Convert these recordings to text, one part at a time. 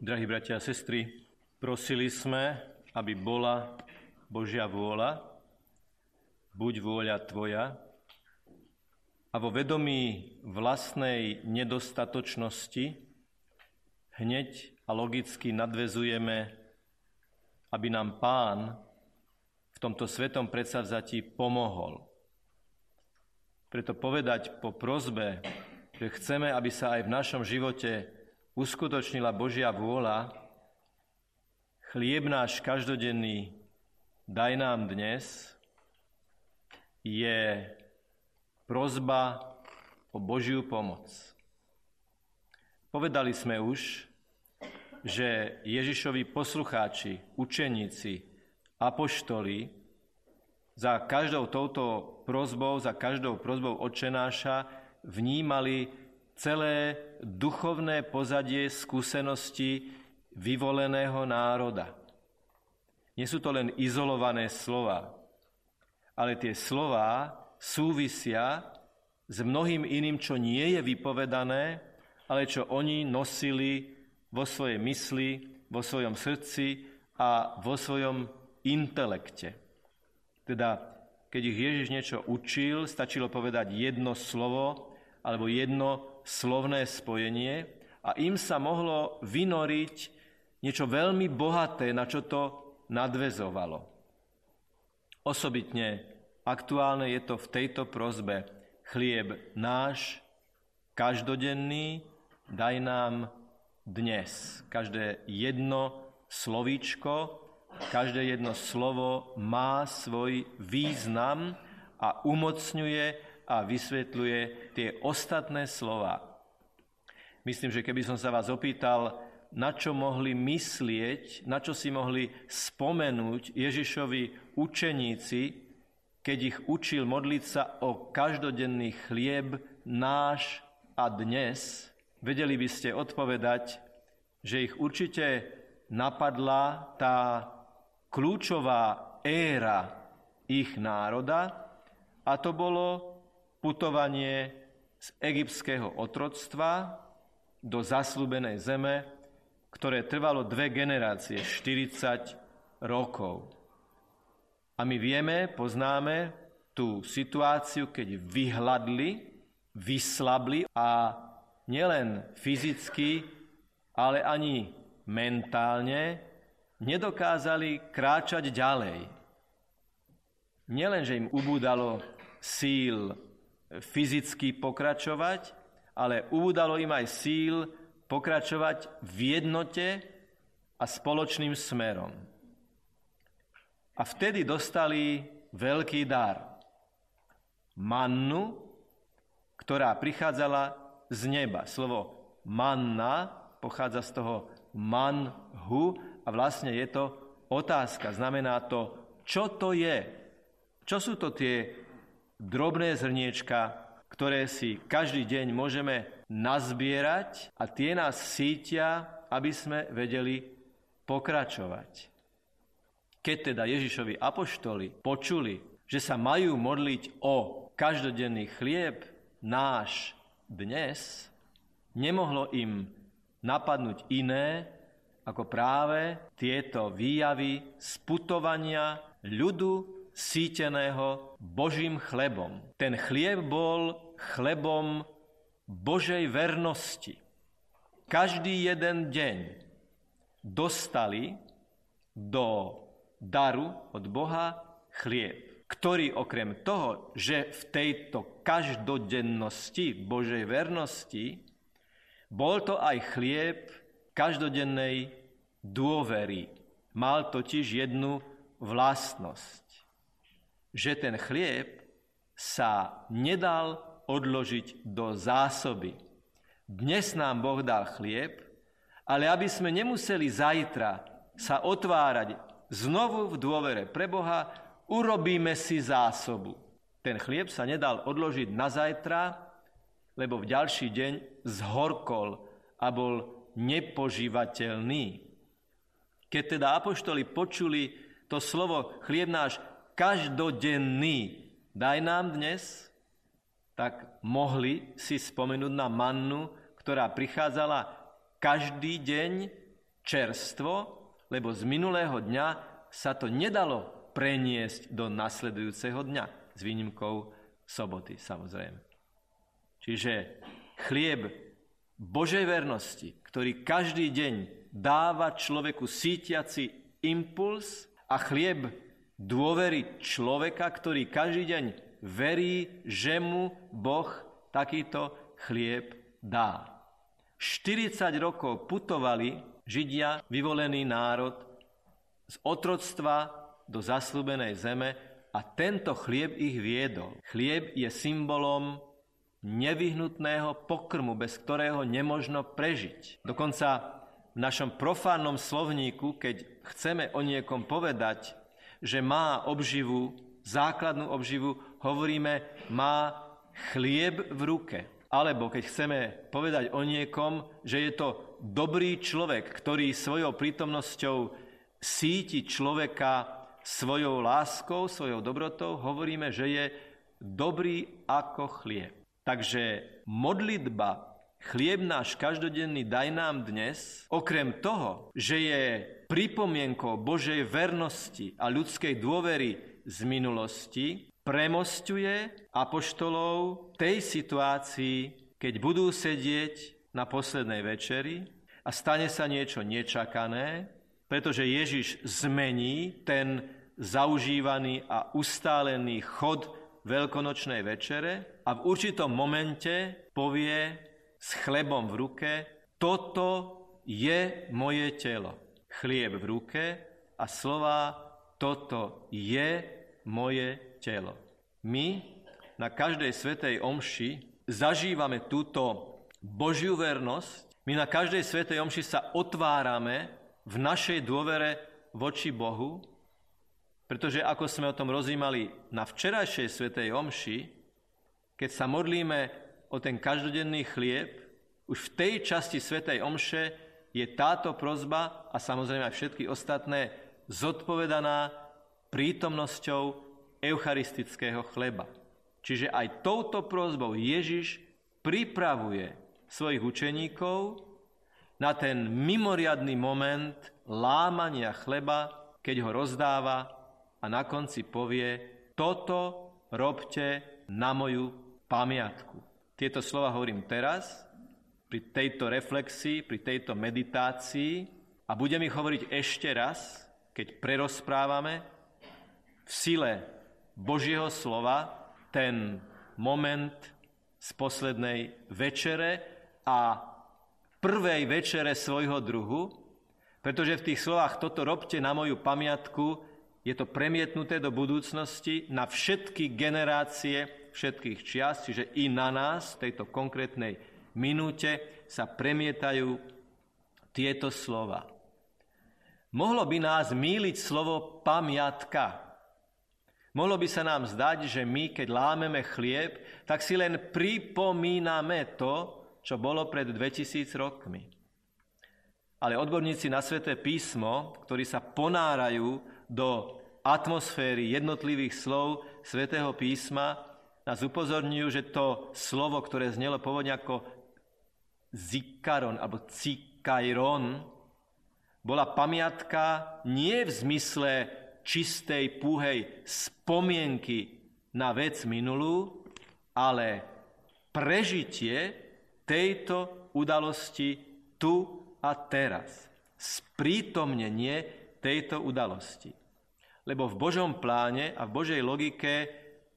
Drahí bratia a sestry, prosili sme, aby bola Božia vôľa, buď vôľa Tvoja, a vo vedomí vlastnej nedostatočnosti hneď a logicky nadvezujeme, aby nám Pán v tomto svetom predsavzatí pomohol. Preto povedať po prozbe, že chceme, aby sa aj v našom živote uskutočnila Božia vôľa, chlieb náš každodenný daj nám dnes, je prozba o Božiu pomoc. Povedali sme už, že Ježišovi poslucháči, učeníci, apoštoli za každou touto prozbou, za každou prozbou očenáša vnímali celé duchovné pozadie skúsenosti vyvoleného národa. Nie sú to len izolované slova, ale tie slova súvisia s mnohým iným, čo nie je vypovedané, ale čo oni nosili vo svojej mysli, vo svojom srdci a vo svojom intelekte. Teda, keď ich Ježiš niečo učil, stačilo povedať jedno slovo alebo jedno slovné spojenie a im sa mohlo vynoriť niečo veľmi bohaté, na čo to nadvezovalo. Osobitne aktuálne je to v tejto prozbe. Chlieb náš, každodenný, daj nám dnes. Každé jedno slovíčko, každé jedno slovo má svoj význam a umocňuje a vysvetľuje tie ostatné slova. Myslím, že keby som sa vás opýtal, na čo mohli myslieť, na čo si mohli spomenúť Ježišovi učeníci, keď ich učil modliť sa o každodenný chlieb náš a dnes, vedeli by ste odpovedať, že ich určite napadla tá kľúčová éra ich národa a to bolo putovanie z egyptského otroctva do zaslúbenej zeme, ktoré trvalo dve generácie, 40 rokov. A my vieme, poznáme tú situáciu, keď vyhladli, vyslabli a nielen fyzicky, ale ani mentálne nedokázali kráčať ďalej. Nielen, že im ubúdalo síl fyzicky pokračovať, ale ubudalo im aj síl pokračovať v jednote a spoločným smerom. A vtedy dostali veľký dar. Mannu, ktorá prichádzala z neba. Slovo manna pochádza z toho manhu a vlastne je to otázka. Znamená to, čo to je. Čo sú to tie drobné zrniečka, ktoré si každý deň môžeme nazbierať a tie nás sítia, aby sme vedeli pokračovať. Keď teda Ježišovi apoštoli počuli, že sa majú modliť o každodenný chlieb náš dnes, nemohlo im napadnúť iné, ako práve tieto výjavy sputovania ľudu síteného Božím chlebom. Ten chlieb bol chlebom Božej vernosti. Každý jeden deň dostali do daru od Boha chlieb, ktorý okrem toho, že v tejto každodennosti Božej vernosti, bol to aj chlieb každodennej dôvery. Mal totiž jednu vlastnosť že ten chlieb sa nedal odložiť do zásoby. Dnes nám Boh dal chlieb, ale aby sme nemuseli zajtra sa otvárať znovu v dôvere pre Boha, urobíme si zásobu. Ten chlieb sa nedal odložiť na zajtra, lebo v ďalší deň zhorkol a bol nepožívateľný. Keď teda apoštoli počuli to slovo chlieb náš každodenný daj nám dnes, tak mohli si spomenúť na mannu, ktorá prichádzala každý deň čerstvo, lebo z minulého dňa sa to nedalo preniesť do nasledujúceho dňa, s výnimkou soboty samozrejme. Čiže chlieb Božej vernosti, ktorý každý deň dáva človeku sítiaci impuls a chlieb dôvery človeka, ktorý každý deň verí, že mu Boh takýto chlieb dá. 40 rokov putovali Židia, vyvolený národ, z otroctva do zaslúbenej zeme a tento chlieb ich viedol. Chlieb je symbolom nevyhnutného pokrmu, bez ktorého nemožno prežiť. Dokonca v našom profánnom slovníku, keď chceme o niekom povedať, že má obživu, základnú obživu, hovoríme, má chlieb v ruke. Alebo keď chceme povedať o niekom, že je to dobrý človek, ktorý svojou prítomnosťou síti človeka svojou láskou, svojou dobrotou, hovoríme, že je dobrý ako chlieb. Takže modlitba Chlieb náš každodenný daj nám dnes, okrem toho, že je pripomienkou Božej vernosti a ľudskej dôvery z minulosti, premostuje apoštolov tej situácii, keď budú sedieť na poslednej večeri a stane sa niečo nečakané, pretože Ježiš zmení ten zaužívaný a ustálený chod veľkonočnej večere a v určitom momente povie s chlebom v ruke, toto je moje telo. Chlieb v ruke a slova, toto je moje telo. My na každej svetej omši zažívame túto Božiu vernosť, my na každej svetej omši sa otvárame v našej dôvere voči Bohu, pretože ako sme o tom rozímali na včerajšej svetej omši, keď sa modlíme o ten každodenný chlieb, už v tej časti svetej omše je táto prozba a samozrejme aj všetky ostatné zodpovedaná prítomnosťou eucharistického chleba. Čiže aj touto prozbou Ježiš pripravuje svojich učeníkov na ten mimoriadný moment lámania chleba, keď ho rozdáva a na konci povie, toto robte na moju pamiatku. Tieto slova hovorím teraz, pri tejto reflexii, pri tejto meditácii a budem ich hovoriť ešte raz, keď prerozprávame v sile Božieho slova ten moment z poslednej večere a prvej večere svojho druhu, pretože v tých slovách toto robte na moju pamiatku je to premietnuté do budúcnosti na všetky generácie všetkých čias, čiže i na nás v tejto konkrétnej minúte sa premietajú tieto slova. Mohlo by nás míliť slovo pamiatka, Mohlo by sa nám zdať, že my, keď lámeme chlieb, tak si len pripomíname to, čo bolo pred 2000 rokmi. Ale odborníci na Sveté písmo, ktorí sa ponárajú do atmosféry jednotlivých slov Svetého písma, nás upozorňujú, že to slovo, ktoré znelo pôvodne ako zikaron alebo cikajron, bola pamiatka nie v zmysle čistej, púhej spomienky na vec minulú, ale prežitie tejto udalosti tu a teraz. Sprítomnenie tejto udalosti. Lebo v Božom pláne a v Božej logike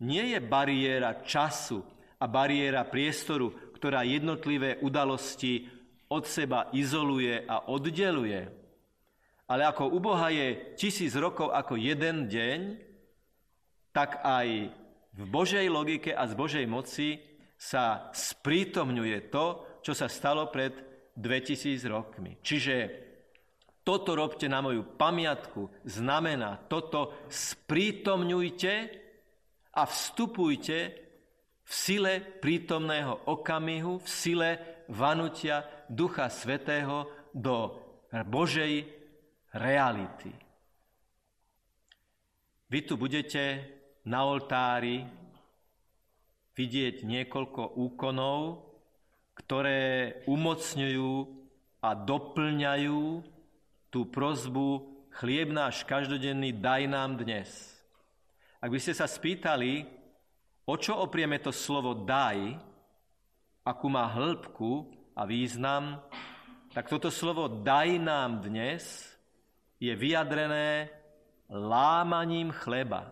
nie je bariéra času a bariéra priestoru, ktorá jednotlivé udalosti od seba izoluje a oddeluje, ale ako u Boha je tisíc rokov ako jeden deň, tak aj v Božej logike a z Božej moci sa sprítomňuje to, čo sa stalo pred 2000 rokmi. Čiže toto robte na moju pamiatku, znamená toto sprítomňujte a vstupujte v sile prítomného okamihu, v sile vanutia Ducha Svetého do Božej reality. Vy tu budete na oltári vidieť niekoľko úkonov, ktoré umocňujú a doplňajú tú prozbu chlieb náš každodenný daj nám dnes. Ak by ste sa spýtali, o čo oprieme to slovo daj, akú má hĺbku a význam, tak toto slovo daj nám dnes je vyjadrené lámaním chleba.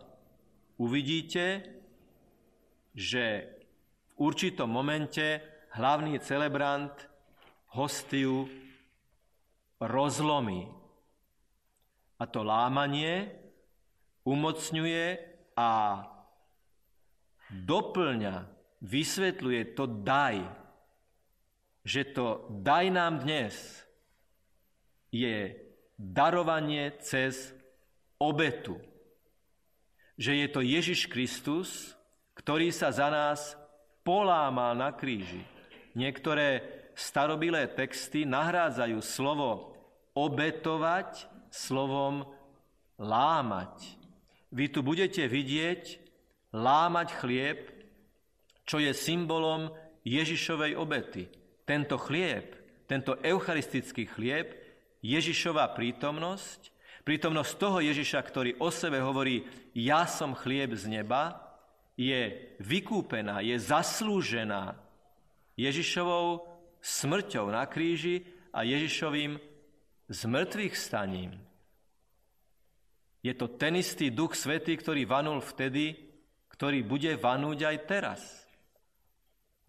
Uvidíte, že v určitom momente hlavný celebrant hostiu rozlomí. A to lámanie umocňuje a doplňa, vysvetľuje to daj, že to daj nám dnes je darovanie cez obetu. Že je to Ježiš Kristus, ktorý sa za nás polámal na kríži. Niektoré starobilé texty nahrádzajú slovo obetovať slovom lámať. Vy tu budete vidieť lámať chlieb, čo je symbolom Ježišovej obety. Tento chlieb, tento eucharistický chlieb, Ježišová prítomnosť, prítomnosť toho Ježiša, ktorý o sebe hovorí, ja som chlieb z neba, je vykúpená, je zaslúžená Ježišovou smrťou na kríži a Ježišovým zmrtvých staním. Je to ten istý duch svetý, ktorý vanul vtedy, ktorý bude vanúť aj teraz.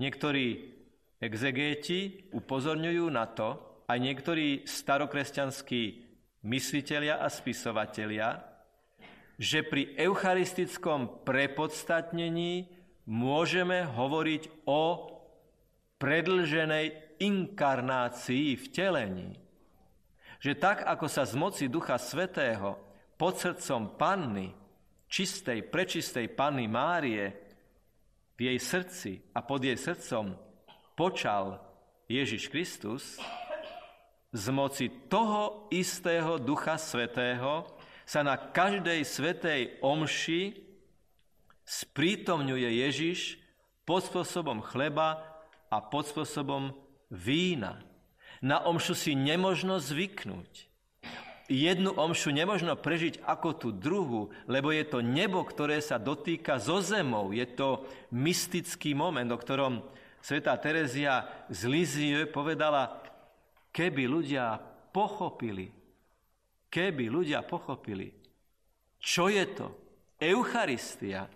Niektorí exegéti upozorňujú na to, aj niektorí starokresťanskí myslitelia a spisovatelia, že pri eucharistickom prepodstatnení môžeme hovoriť o predlženej inkarnácii v telení. Že tak, ako sa z moci Ducha Svetého pod srdcom panny, čistej, prečistej panny Márie, v jej srdci a pod jej srdcom počal Ježiš Kristus, z moci toho istého Ducha Svetého sa na každej svetej omši sprítomňuje Ježiš pod spôsobom chleba a pod spôsobom vína. Na omšu si nemožno zvyknúť. Jednu omšu nemožno prežiť ako tú druhú, lebo je to nebo, ktoré sa dotýka zo zemou. Je to mystický moment, o ktorom sveta Terezia z Lizie povedala, keby ľudia pochopili, keby ľudia pochopili, čo je to Eucharistia,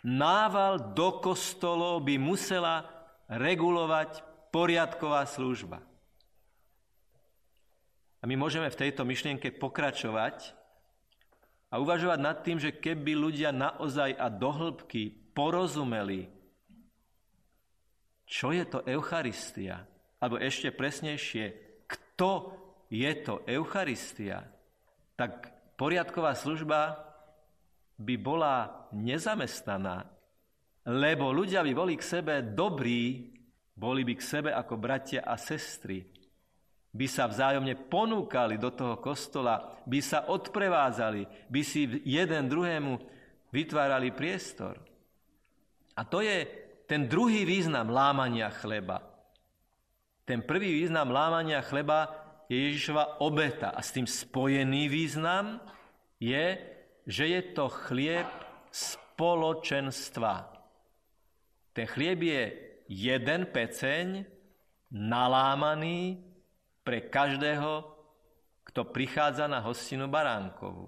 nával do kostolov by musela regulovať poriadková služba. My môžeme v tejto myšlienke pokračovať a uvažovať nad tým, že keby ľudia naozaj a dohlbky porozumeli, čo je to Eucharistia, alebo ešte presnejšie, kto je to Eucharistia, tak poriadková služba by bola nezamestnaná lebo ľudia by boli k sebe dobrí, boli by k sebe ako bratia a sestry, by sa vzájomne ponúkali do toho kostola, by sa odprevádzali, by si jeden druhému vytvárali priestor. A to je ten druhý význam lámania chleba. Ten prvý význam lámania chleba je Ježišova obeta a s tým spojený význam je, že je to chlieb spoločenstva. Ten chlieb je jeden peceň nalámaný pre každého, kto prichádza na hostinu baránkovú.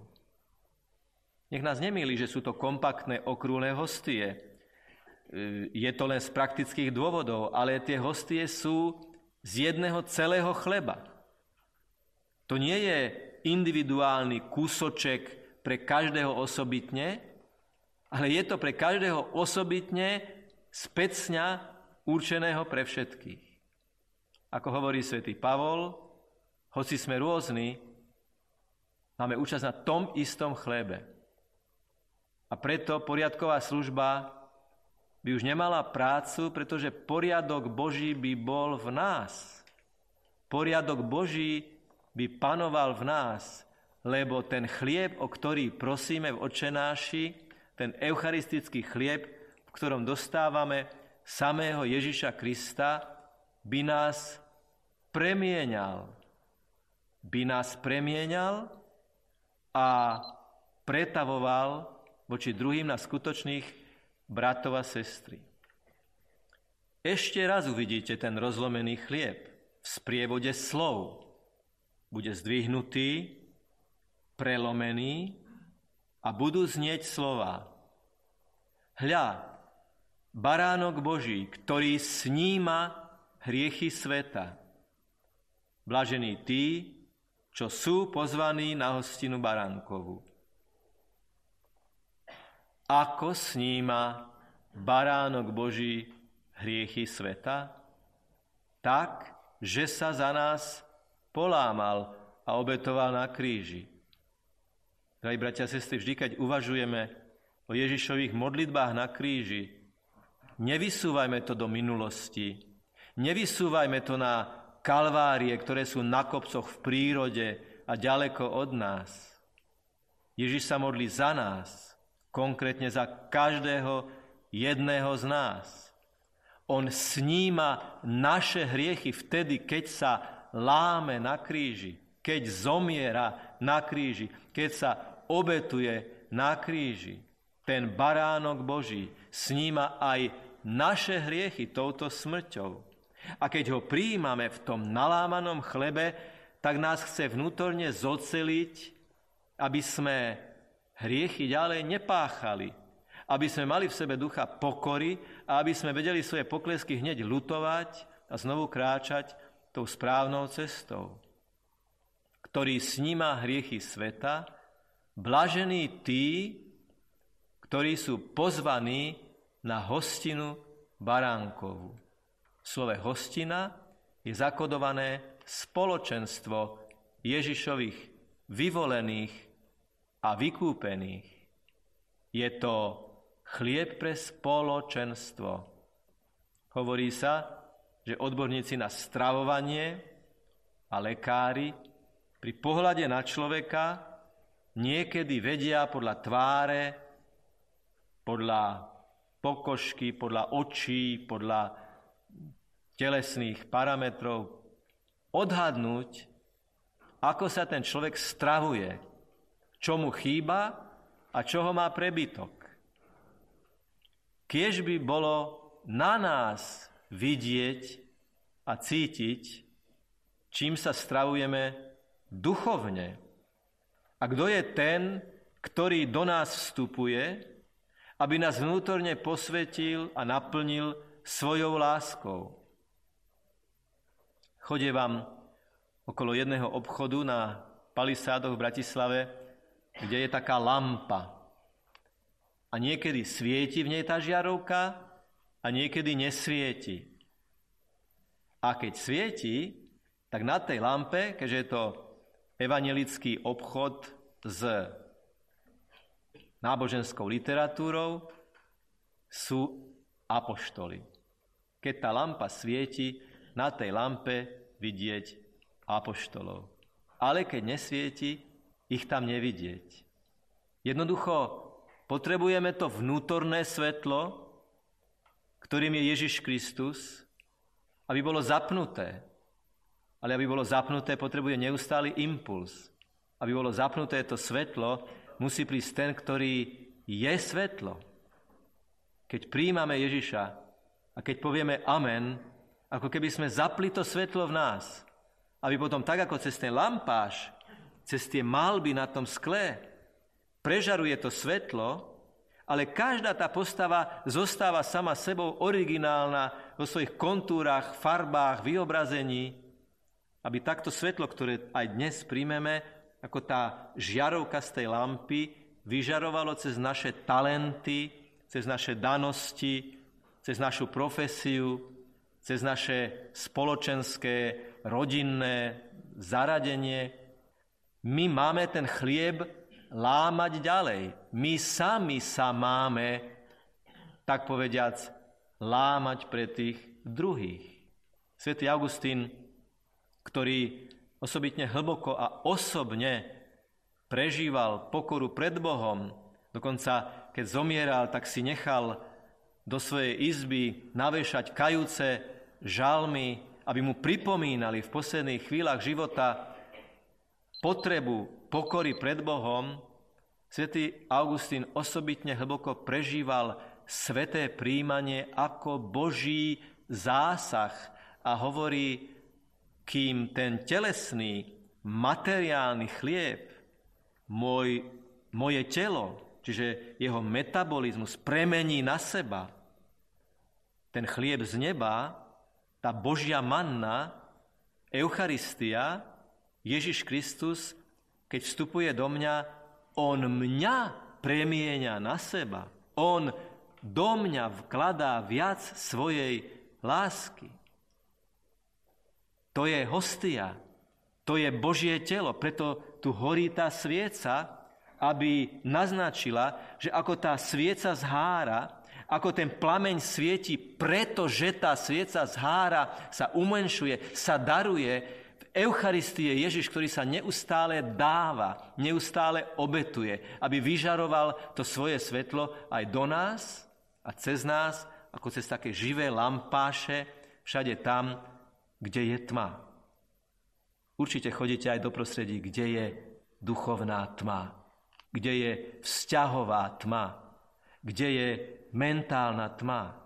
Nech nás nemýli, že sú to kompaktné okrúhle hostie. E, je to len z praktických dôvodov, ale tie hostie sú z jedného celého chleba. To nie je individuálny kúsoček pre každého osobitne, ale je to pre každého osobitne z pecňa určeného pre všetkých. Ako hovorí svätý Pavol, hoci sme rôzni, máme účasť na tom istom chlebe. A preto poriadková služba by už nemala prácu, pretože poriadok Boží by bol v nás. Poriadok Boží by panoval v nás, lebo ten chlieb, o ktorý prosíme v očenáši, ten eucharistický chlieb, v ktorom dostávame samého Ježiša Krista, by nás premieňal. by nás premieňal a pretavoval voči druhým na skutočných bratov a sestry. Ešte raz uvidíte ten rozlomený chlieb v sprievode slov. Bude zdvihnutý, prelomený a budú znieť slova. Hľa, baránok Boží, ktorý sníma hriechy sveta. Blažení tí, čo sú pozvaní na hostinu baránkovú. Ako sníma baránok Boží hriechy sveta? Tak, že sa za nás polámal a obetoval na kríži. Drahí bratia a sestry, vždy, keď uvažujeme o Ježišových modlitbách na kríži, nevysúvajme to do minulosti, nevysúvajme to na kalvárie, ktoré sú na kopcoch v prírode a ďaleko od nás. Ježiš sa modlí za nás, konkrétne za každého jedného z nás. On sníma naše hriechy vtedy, keď sa láme na kríži, keď zomiera na kríži, keď sa obetuje na kríži. Ten baránok Boží sníma aj naše hriechy touto smrťou. A keď ho prijímame v tom nalámanom chlebe, tak nás chce vnútorne zoceliť, aby sme hriechy ďalej nepáchali, aby sme mali v sebe ducha pokory a aby sme vedeli svoje poklesky hneď lutovať a znovu kráčať tou správnou cestou ktorý sníma hriechy sveta, blažení tí, ktorí sú pozvaní na hostinu baránkovú. Slove hostina je zakodované spoločenstvo Ježišových vyvolených a vykúpených. Je to chlieb pre spoločenstvo. Hovorí sa, že odborníci na stravovanie a lekári pri pohľade na človeka niekedy vedia podľa tváre, podľa pokožky, podľa očí, podľa telesných parametrov odhadnúť, ako sa ten človek stravuje, čo mu chýba a čo ho má prebytok. Kiež by bolo na nás vidieť a cítiť, čím sa stravujeme duchovne. A kto je ten, ktorý do nás vstupuje, aby nás vnútorne posvetil a naplnil svojou láskou. Chodie vám okolo jedného obchodu na palisádoch v Bratislave, kde je taká lampa. A niekedy svieti v nej tá žiarovka a niekedy nesvieti. A keď svieti, tak na tej lampe, keďže je to evangelický obchod s náboženskou literatúrou sú apoštoli. Keď tá lampa svieti, na tej lampe vidieť apoštolov. Ale keď nesvieti, ich tam nevidieť. Jednoducho potrebujeme to vnútorné svetlo, ktorým je Ježiš Kristus, aby bolo zapnuté, ale aby bolo zapnuté, potrebuje neustály impuls. Aby bolo zapnuté to svetlo, musí prísť ten, ktorý je svetlo. Keď príjmame Ježiša a keď povieme amen, ako keby sme zapli to svetlo v nás, aby potom tak ako cez ten lampáš, cez tie malby na tom skle, prežaruje to svetlo, ale každá tá postava zostáva sama sebou originálna vo svojich kontúrach, farbách, vyobrazení, aby takto svetlo, ktoré aj dnes príjmeme, ako tá žiarovka z tej lampy, vyžarovalo cez naše talenty, cez naše danosti, cez našu profesiu, cez naše spoločenské, rodinné zaradenie. My máme ten chlieb lámať ďalej. My sami sa máme, tak povediac, lámať pre tých druhých. Svetý Augustín ktorý osobitne hlboko a osobne prežíval pokoru pred Bohom, dokonca keď zomieral, tak si nechal do svojej izby navešať kajúce žalmy, aby mu pripomínali v posledných chvíľach života potrebu pokory pred Bohom, svätý Augustín osobitne hlboko prežíval sveté príjmanie ako Boží zásah a hovorí, kým ten telesný, materiálny chlieb, môj, moje telo, čiže jeho metabolizmus premení na seba, ten chlieb z neba, tá Božia manna, Eucharistia, Ježiš Kristus, keď vstupuje do mňa, on mňa premieňa na seba. On do mňa vkladá viac svojej lásky. To je hostia, to je Božie telo, preto tu horí tá svieca, aby naznačila, že ako tá svieca zhára, ako ten plameň svieti, pretože tá svieca zhára, sa umenšuje, sa daruje, v Eucharistii je Ježiš, ktorý sa neustále dáva, neustále obetuje, aby vyžaroval to svoje svetlo aj do nás a cez nás, ako cez také živé lampáše, všade tam, kde je tma. Určite chodíte aj do prostredí, kde je duchovná tma, kde je vzťahová tma, kde je mentálna tma.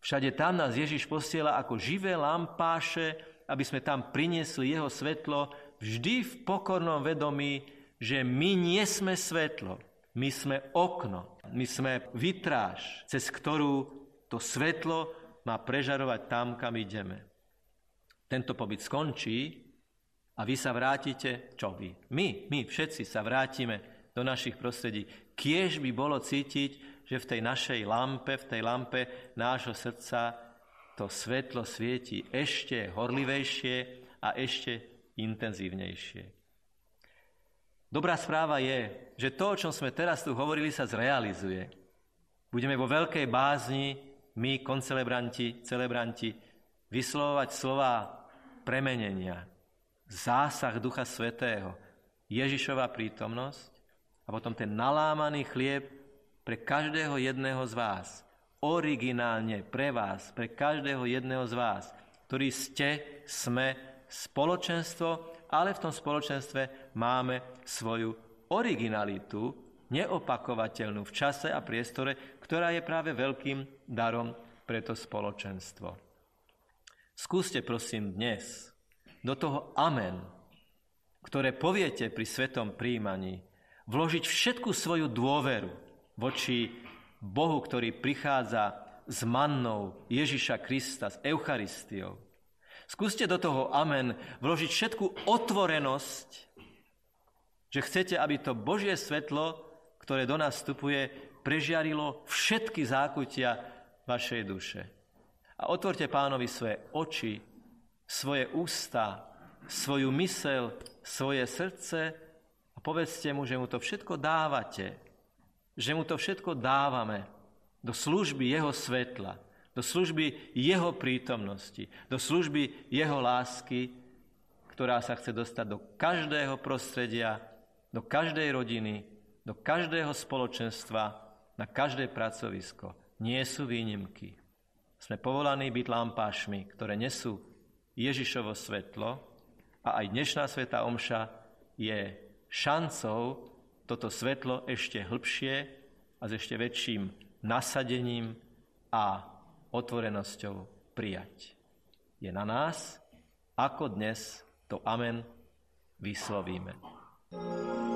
Všade tam nás Ježiš posiela ako živé lampáše, aby sme tam priniesli jeho svetlo vždy v pokornom vedomí, že my nie sme svetlo, my sme okno, my sme vitráž, cez ktorú to svetlo má prežarovať tam, kam ideme tento pobyt skončí a vy sa vrátite, čo vy? My, my všetci sa vrátime do našich prostredí. Kiež by bolo cítiť, že v tej našej lampe, v tej lampe nášho srdca to svetlo svieti ešte horlivejšie a ešte intenzívnejšie. Dobrá správa je, že to, o čom sme teraz tu hovorili, sa zrealizuje. Budeme vo veľkej bázni, my, koncelebranti, celebranti, vyslovovať slova premenenia, zásah Ducha Svetého, Ježišova prítomnosť a potom ten nalámaný chlieb pre každého jedného z vás. Originálne pre vás, pre každého jedného z vás, ktorí ste, sme spoločenstvo, ale v tom spoločenstve máme svoju originalitu, neopakovateľnú v čase a priestore, ktorá je práve veľkým darom pre to spoločenstvo. Skúste prosím dnes do toho amen, ktoré poviete pri svetom príjmaní, vložiť všetku svoju dôveru voči Bohu, ktorý prichádza s mannou Ježiša Krista, s Eucharistiou. Skúste do toho amen vložiť všetku otvorenosť, že chcete, aby to Božie svetlo, ktoré do nás vstupuje, prežiarilo všetky zákutia vašej duše. A otvorte pánovi svoje oči, svoje ústa, svoju mysel, svoje srdce a povedzte mu, že mu to všetko dávate, že mu to všetko dávame do služby jeho svetla, do služby jeho prítomnosti, do služby jeho lásky, ktorá sa chce dostať do každého prostredia, do každej rodiny, do každého spoločenstva, na každé pracovisko. Nie sú výnimky. Sme povolaní byť lampášmi, ktoré nesú Ježišovo svetlo a aj dnešná sveta omša je šancou toto svetlo ešte hlbšie a s ešte väčším nasadením a otvorenosťou prijať. Je na nás, ako dnes to amen vyslovíme. thank you